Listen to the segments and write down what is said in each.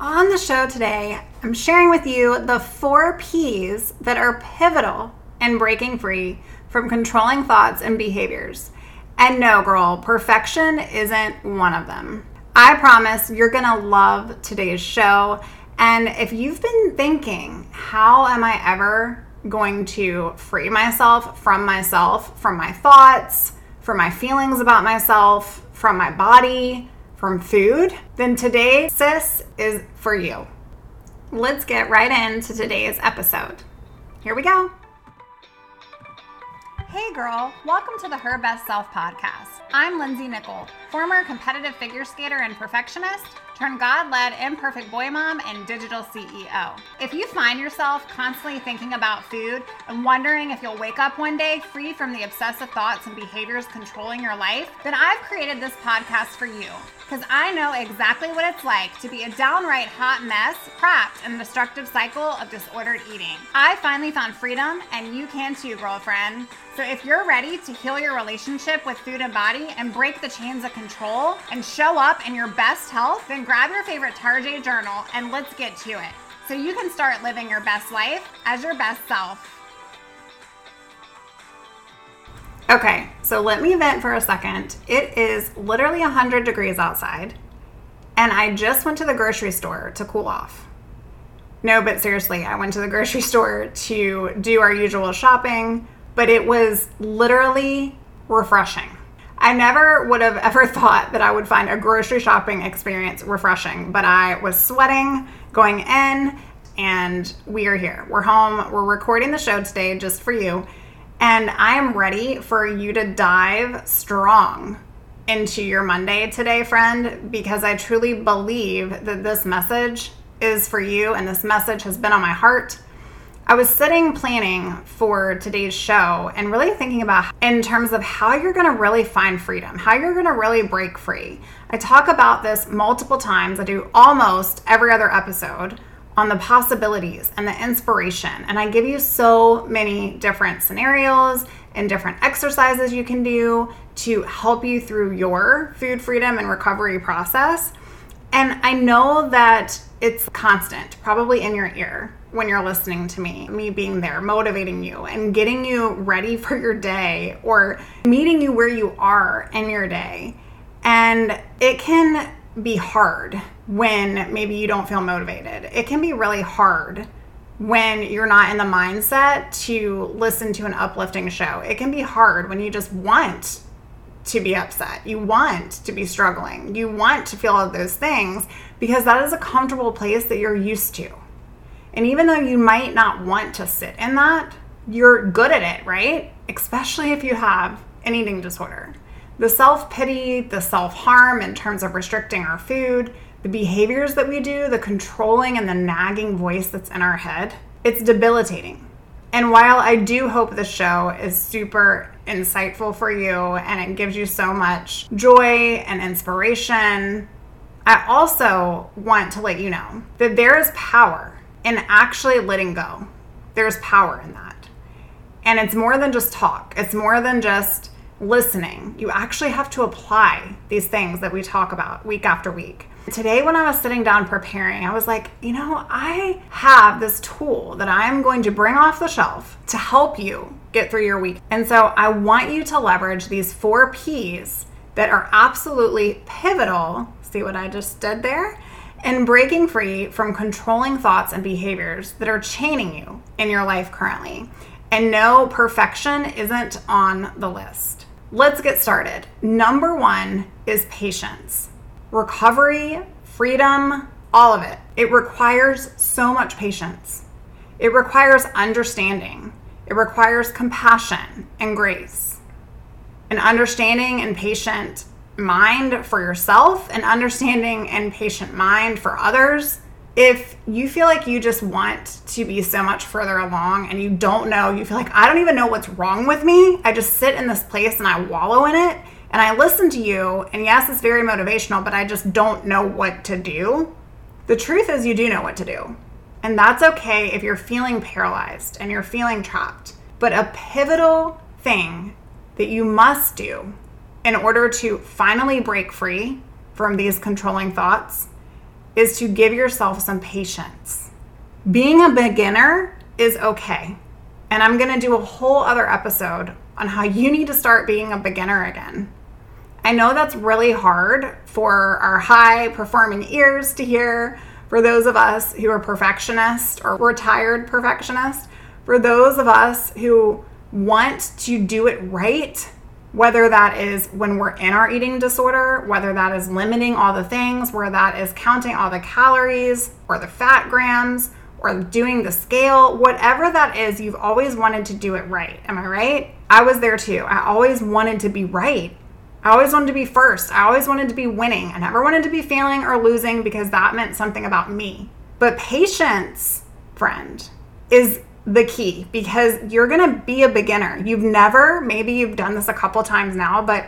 On the show today, I'm sharing with you the four P's that are pivotal in breaking free from controlling thoughts and behaviors. And no, girl, perfection isn't one of them. I promise you're gonna love today's show. And if you've been thinking, how am I ever going to free myself from myself, from my thoughts, from my feelings about myself, from my body, from food, then today, sis, is for you. Let's get right into today's episode. Here we go. Hey, girl, welcome to the Her Best Self podcast. I'm Lindsey Nichol, former competitive figure skater and perfectionist turn God led imperfect boy mom and digital CEO. If you find yourself constantly thinking about food and wondering if you'll wake up one day free from the obsessive thoughts and behaviors controlling your life, then I've created this podcast for you because I know exactly what it's like to be a downright hot mess trapped in the destructive cycle of disordered eating. I finally found freedom, and you can too, girlfriend. So if you're ready to heal your relationship with food and body and break the chains of control and show up in your best health, then grab your favorite Tarjay journal and let's get to it. So you can start living your best life as your best self. Okay, so let me vent for a second. It is literally 100 degrees outside, and I just went to the grocery store to cool off. No, but seriously, I went to the grocery store to do our usual shopping, but it was literally refreshing. I never would have ever thought that I would find a grocery shopping experience refreshing, but I was sweating going in, and we are here. We're home. We're recording the show today just for you. And I am ready for you to dive strong into your Monday today, friend, because I truly believe that this message is for you and this message has been on my heart. I was sitting planning for today's show and really thinking about in terms of how you're going to really find freedom, how you're going to really break free. I talk about this multiple times. I do almost every other episode on the possibilities and the inspiration. And I give you so many different scenarios and different exercises you can do to help you through your food freedom and recovery process. And I know that it's constant, probably in your ear when you're listening to me, me being there, motivating you and getting you ready for your day or meeting you where you are in your day. And it can be hard when maybe you don't feel motivated. It can be really hard when you're not in the mindset to listen to an uplifting show. It can be hard when you just want to be upset. You want to be struggling. You want to feel all those things because that is a comfortable place that you're used to. And even though you might not want to sit in that, you're good at it, right? Especially if you have an eating disorder. The self pity, the self harm in terms of restricting our food, the behaviors that we do, the controlling and the nagging voice that's in our head, it's debilitating. And while I do hope the show is super insightful for you and it gives you so much joy and inspiration, I also want to let you know that there is power in actually letting go. There's power in that. And it's more than just talk, it's more than just listening. You actually have to apply these things that we talk about week after week. Today, when I was sitting down preparing, I was like, you know, I have this tool that I'm going to bring off the shelf to help you get through your week. And so I want you to leverage these four P's that are absolutely pivotal. See what I just did there? And breaking free from controlling thoughts and behaviors that are chaining you in your life currently. And no, perfection isn't on the list. Let's get started. Number one is patience recovery, freedom, all of it. It requires so much patience. It requires understanding. It requires compassion and grace. And understanding and patient mind for yourself, an understanding and patient mind for others. If you feel like you just want to be so much further along and you don't know, you feel like, I don't even know what's wrong with me, I just sit in this place and I wallow in it and I listen to you, and yes, it's very motivational, but I just don't know what to do. The truth is, you do know what to do. And that's okay if you're feeling paralyzed and you're feeling trapped. But a pivotal thing that you must do in order to finally break free from these controlling thoughts is to give yourself some patience. Being a beginner is okay. And I'm going to do a whole other episode on how you need to start being a beginner again. I know that's really hard for our high performing ears to hear, for those of us who are perfectionists or retired perfectionists, for those of us who want to do it right, whether that is when we're in our eating disorder, whether that is limiting all the things, where that is counting all the calories or the fat grams or doing the scale, whatever that is, you've always wanted to do it right. Am I right? I was there too. I always wanted to be right. I always wanted to be first. I always wanted to be winning. I never wanted to be failing or losing because that meant something about me. But patience, friend, is the key because you're going to be a beginner. You've never, maybe you've done this a couple times now, but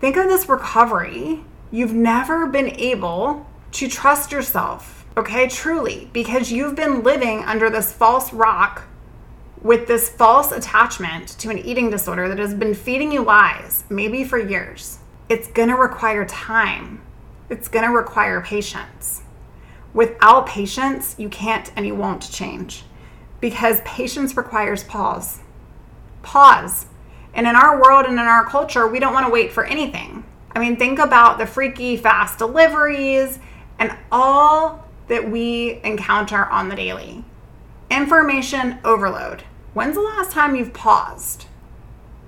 think of this recovery. You've never been able to trust yourself, okay, truly, because you've been living under this false rock with this false attachment to an eating disorder that has been feeding you lies, maybe for years. It's going to require time. It's going to require patience. Without patience, you can't and you won't change because patience requires pause. Pause. And in our world and in our culture, we don't want to wait for anything. I mean, think about the freaky fast deliveries and all that we encounter on the daily. Information overload. When's the last time you've paused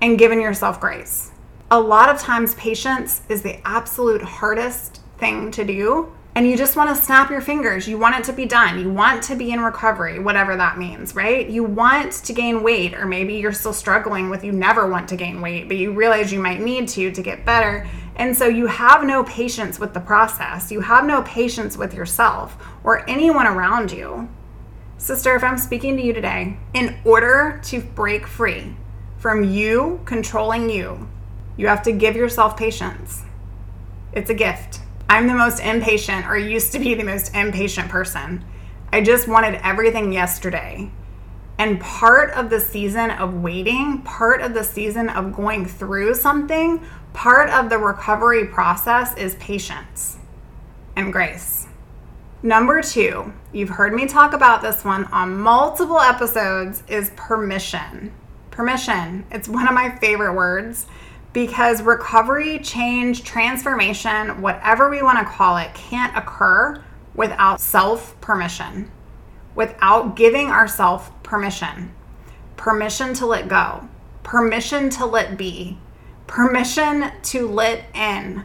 and given yourself grace? A lot of times, patience is the absolute hardest thing to do and you just want to snap your fingers. You want it to be done. You want to be in recovery, whatever that means, right? You want to gain weight, or maybe you're still struggling with you never want to gain weight, but you realize you might need to to get better. And so you have no patience with the process. You have no patience with yourself or anyone around you. Sister, if I'm speaking to you today, in order to break free from you controlling you, you have to give yourself patience. It's a gift. I'm the most impatient, or used to be the most impatient person. I just wanted everything yesterday. And part of the season of waiting, part of the season of going through something, part of the recovery process is patience and grace. Number two, you've heard me talk about this one on multiple episodes, is permission. Permission. It's one of my favorite words because recovery, change, transformation, whatever we want to call it, can't occur without self permission, without giving ourselves permission. Permission to let go, permission to let be, permission to let in,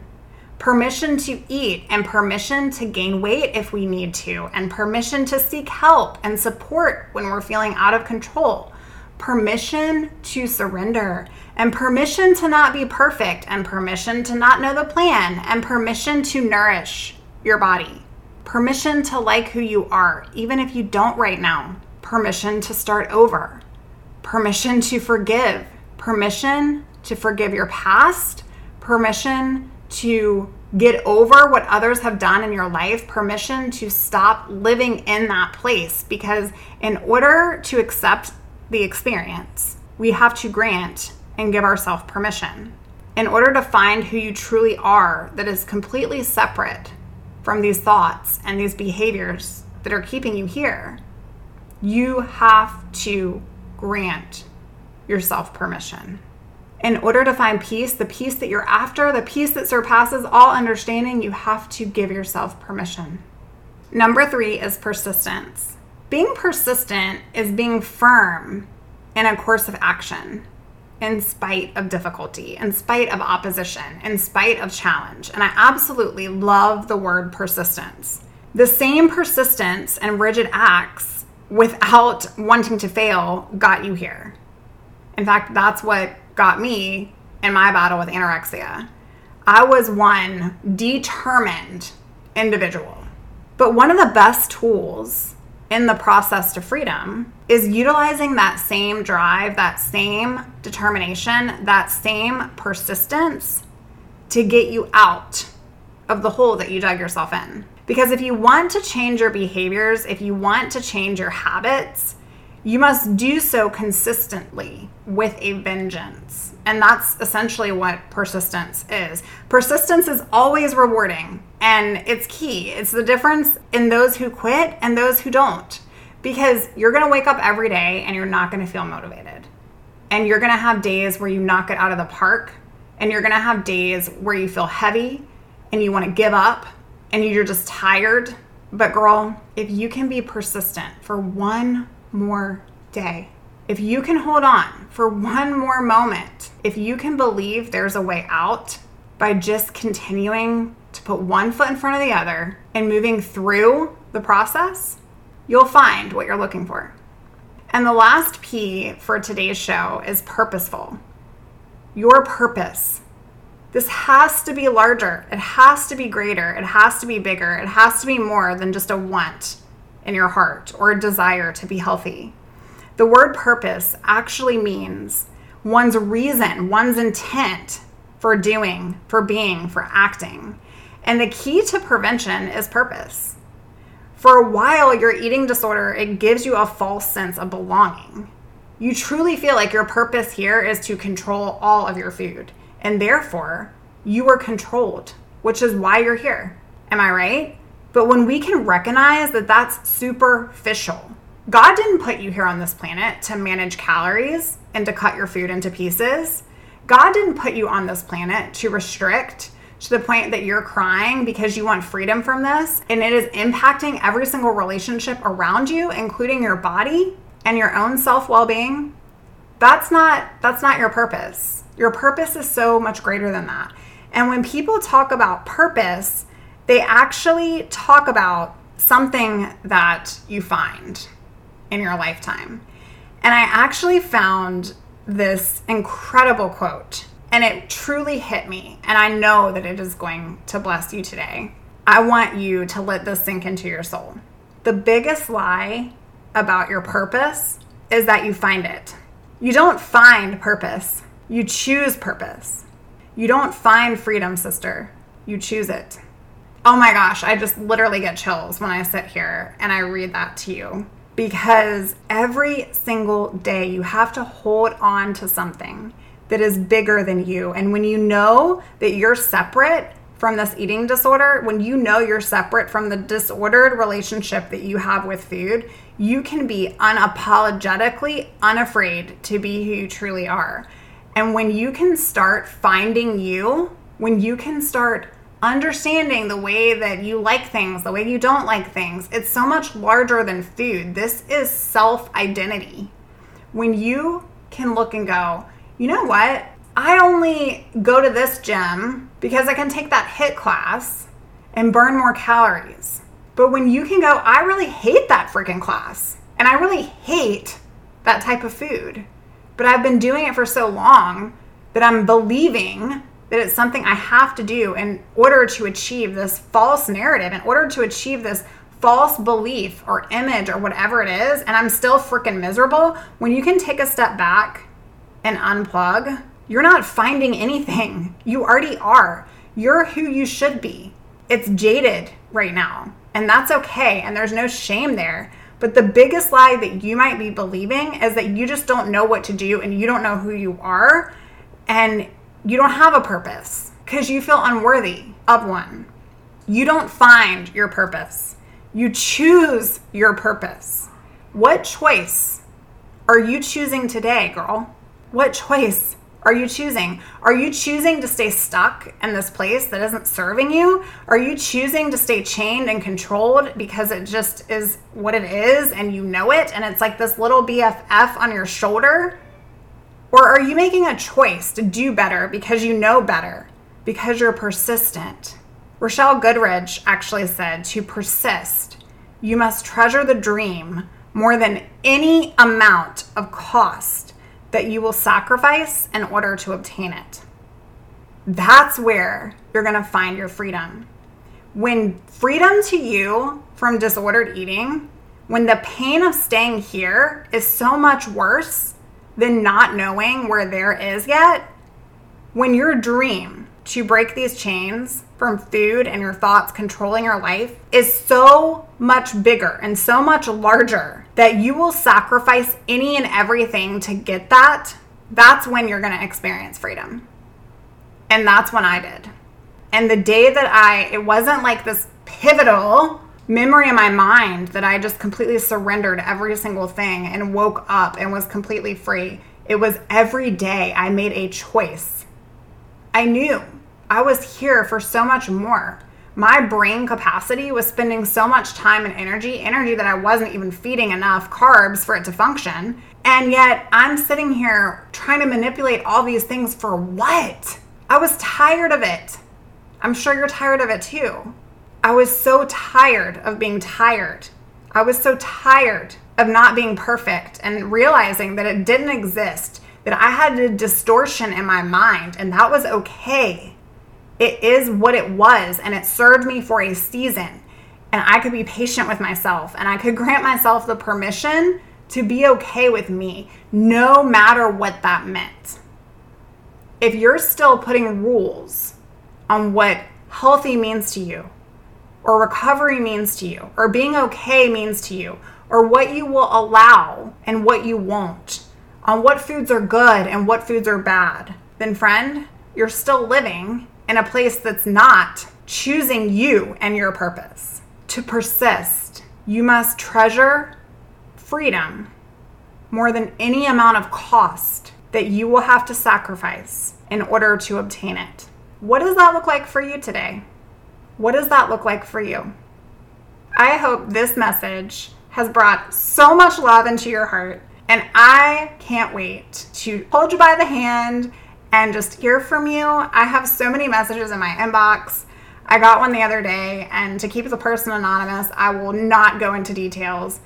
permission to eat, and permission to gain weight if we need to, and permission to seek help and support when we're feeling out of control, permission to surrender and permission to not be perfect, and permission to not know the plan, and permission to nourish your body, permission to like who you are, even if you don't right now, permission to start over, permission to forgive, permission to forgive your past, permission to get over what others have done in your life, permission to stop living in that place. Because in order to accept the experience, we have to grant and give ourselves permission. In order to find who you truly are, that is completely separate from these thoughts and these behaviors that are keeping you here, you have to grant yourself permission. In order to find peace, the peace that you're after, the peace that surpasses all understanding, you have to give yourself permission. Number three is persistence. Being persistent is being firm in a course of action in spite of difficulty, in spite of opposition, in spite of challenge. And I absolutely love the word persistence. The same persistence and rigid acts without wanting to fail got you here. In fact, that's what got me in my battle with anorexia. I was one determined individual. But one of the best tools in the process to freedom is utilizing that same drive, that same determination, that same persistence to get you out of the hole that you dug yourself in. Because if you want to change your behaviors, if you want to change your habits, You must do so consistently with a vengeance. And that's essentially what persistence is. Persistence is always rewarding and it's key. It's the difference in those who quit and those who don't. Because you're going to wake up every day and you're not going to feel motivated. And you're going to have days where you knock it out of the park. And you're going to have days where you feel heavy and you want to give up and you're just tired. But, girl, if you can be persistent for one more day, if you can hold on for one more moment, if you can believe there's a way out by just continuing to put one foot in front of the other and moving through the process, you'll find what you're looking for. And the last P for today's show is purposeful. Your purpose. This has to be larger. It has to be greater. It has to be bigger. It has to be more than just a want in your heart or a desire to be healthy. The word purpose actually means one's reason, one's intent for doing, for being, for acting. And the key to prevention is purpose. For a while, your eating disorder, it gives you a false sense of belonging. You truly feel like your purpose here is to control all of your food, and therefore, you are controlled, which is why you're here. Am I right? But when we can recognize that that's superficial, God didn't put you here on this planet to manage calories and to cut your food into pieces. God didn't put you on this planet to restrict to the point that you're crying because you want freedom from this and it is impacting every single relationship around you including your body and your own self well-being that's not that's not your purpose. Your purpose is so much greater than that. And when people talk about purpose they actually talk about something that you find in your lifetime and i actually found this incredible quote and it truly hit me. And I know that it is going to bless you today. I want you to let this sink into your soul. The biggest lie about your purpose is that you find it. You don't find purpose, you choose purpose. You don't find freedom, sister. You choose it. Oh my gosh, I just literally get chills when I sit here and I read that to you because every single day you have to hold on to something that is bigger than you. And when you know that you're separate from this eating disorder, when you know you're separate from the disordered relationship that you have with food, you can be unapologetically unafraid to be who you truly are. And when you can start finding you, when you can start understanding the way that you like things, the way you don't like things, it's so much larger than food. This is self identity. When you can look and go, you know what? I only go to this gym because I can take that HIIT class and burn more calories. But when you can go, I really hate that freaking class and I really hate that type of food. But I've been doing it for so long that I'm believing that it's something I have to do in order to achieve this false narrative, in order to achieve this false belief or image or whatever it is, and I'm still freaking miserable. When you can take a step back and unplug, you're not finding anything. You already are. You're who you should be. It's jaded right now, and that's okay. And there's no shame there. But the biggest lie that you might be believing is that you just don't know what to do and you don't know who you are and you don't have a purpose because you feel unworthy of one. You don't find your purpose. You choose your purpose. What choice are you choosing today, girl? What choice are you choosing? Are you choosing to stay stuck in this place that isn't serving you? Are you choosing to stay chained and controlled because it just is what it is and you know it and it's like this little BFF on your shoulder? Or are you making a choice to do better because you know better, because you're persistent? Richelle Goodrich actually said to persist, you must treasure the dream more than any amount of cost that you will sacrifice in order to obtain it. That's where you're going to find your freedom. When freedom to you from disordered eating, when the pain of staying here is so much worse than not knowing where there is yet, when your dream to break these chains from food and your thoughts controlling your life is so much bigger and so much larger that you will sacrifice any and everything to get that, that's when you're going to experience freedom. And that's when I did. And the day that I, it wasn't like this pivotal memory in my mind that I just completely surrendered every single thing and woke up and was completely free. It was every day I made a choice. I knew I was here for so much more. My brain capacity was spending so much time and energy, energy that I wasn't even feeding enough carbs for it to function. And yet I'm sitting here trying to manipulate all these things for what? I was tired of it. I'm sure you're tired of it too. I was so tired of being tired. I was so tired of not being perfect and realizing that it didn't exist, that I had a distortion in my mind, and that was okay. It is what it was, and it served me for a season. And I could be patient with myself, and I could grant myself the permission to be okay with me, no matter what that meant. If you're still putting rules on what healthy means to you, or recovery means to you, or being okay means to you, or what you will allow and what you won't, on what foods are good and what foods are bad, then, friend, you're still living in a place that's not choosing you and your purpose. To persist, you must treasure freedom more than any amount of cost that you will have to sacrifice in order to obtain it. What does that look like for you today? What does that look like for you? I hope this message has brought so much love into your heart, and I can't wait to hold you by the hand and just hear from you. I have so many messages in my inbox. I got one the other day, and to keep the person anonymous, I will not go into details,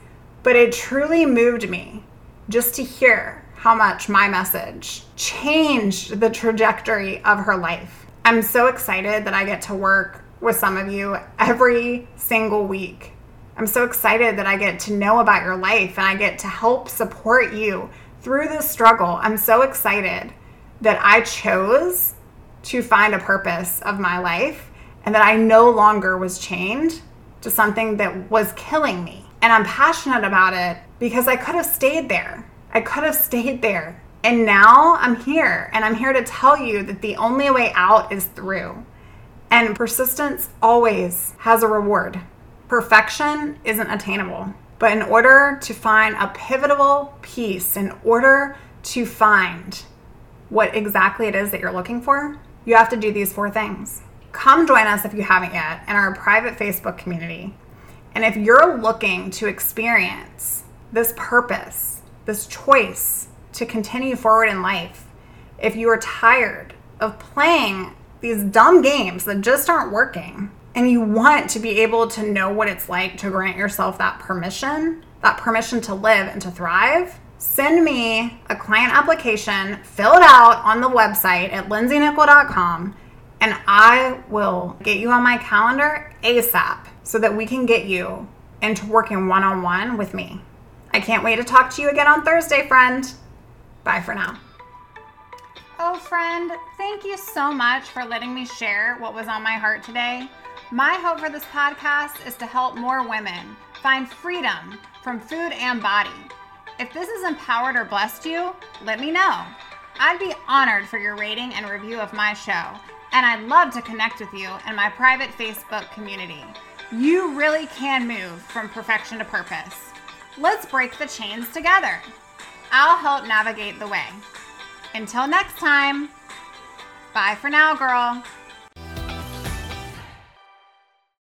but it truly moved me just to hear how much my message changed the trajectory of her life. I'm so excited that I get to work with some of you every single week. I'm so excited that I get to know about your life and I get to help support you through this struggle. I'm so excited that I chose to find a purpose of my life and that I no longer was chained to something that was killing me. And I'm passionate about it because I could have stayed there. I could have stayed there. And now I'm here and I'm here to tell you that the only way out is through. And persistence always has a reward. Perfection isn't attainable. But in order to find a pivotal piece, in order to find what exactly it is that you're looking for, you have to do these four things. Come join us if you haven't yet in our private Facebook community. And if you're looking to experience this purpose, this choice to continue forward in life, if you are tired of playing these dumb games that just aren't working. And you want to be able to know what it's like to grant yourself that permission, that permission to live and to thrive. Send me a client application, fill it out on the website at lindseynichol.com, and I will get you on my calendar ASAP so that we can get you into working one on one with me. I can't wait to talk to you again on Thursday, friend. Bye for now. Oh, friend, thank you so much for letting me share what was on my heart today. My hope for this podcast is to help more women find freedom from food and body. If this has empowered or blessed you, let me know. I'd be honored for your rating and review of my show, and I'd love to connect with you in my private Facebook community. You really can move from perfection to purpose. Let's break the chains together. I'll help navigate the way. Until next time, bye for now, girl.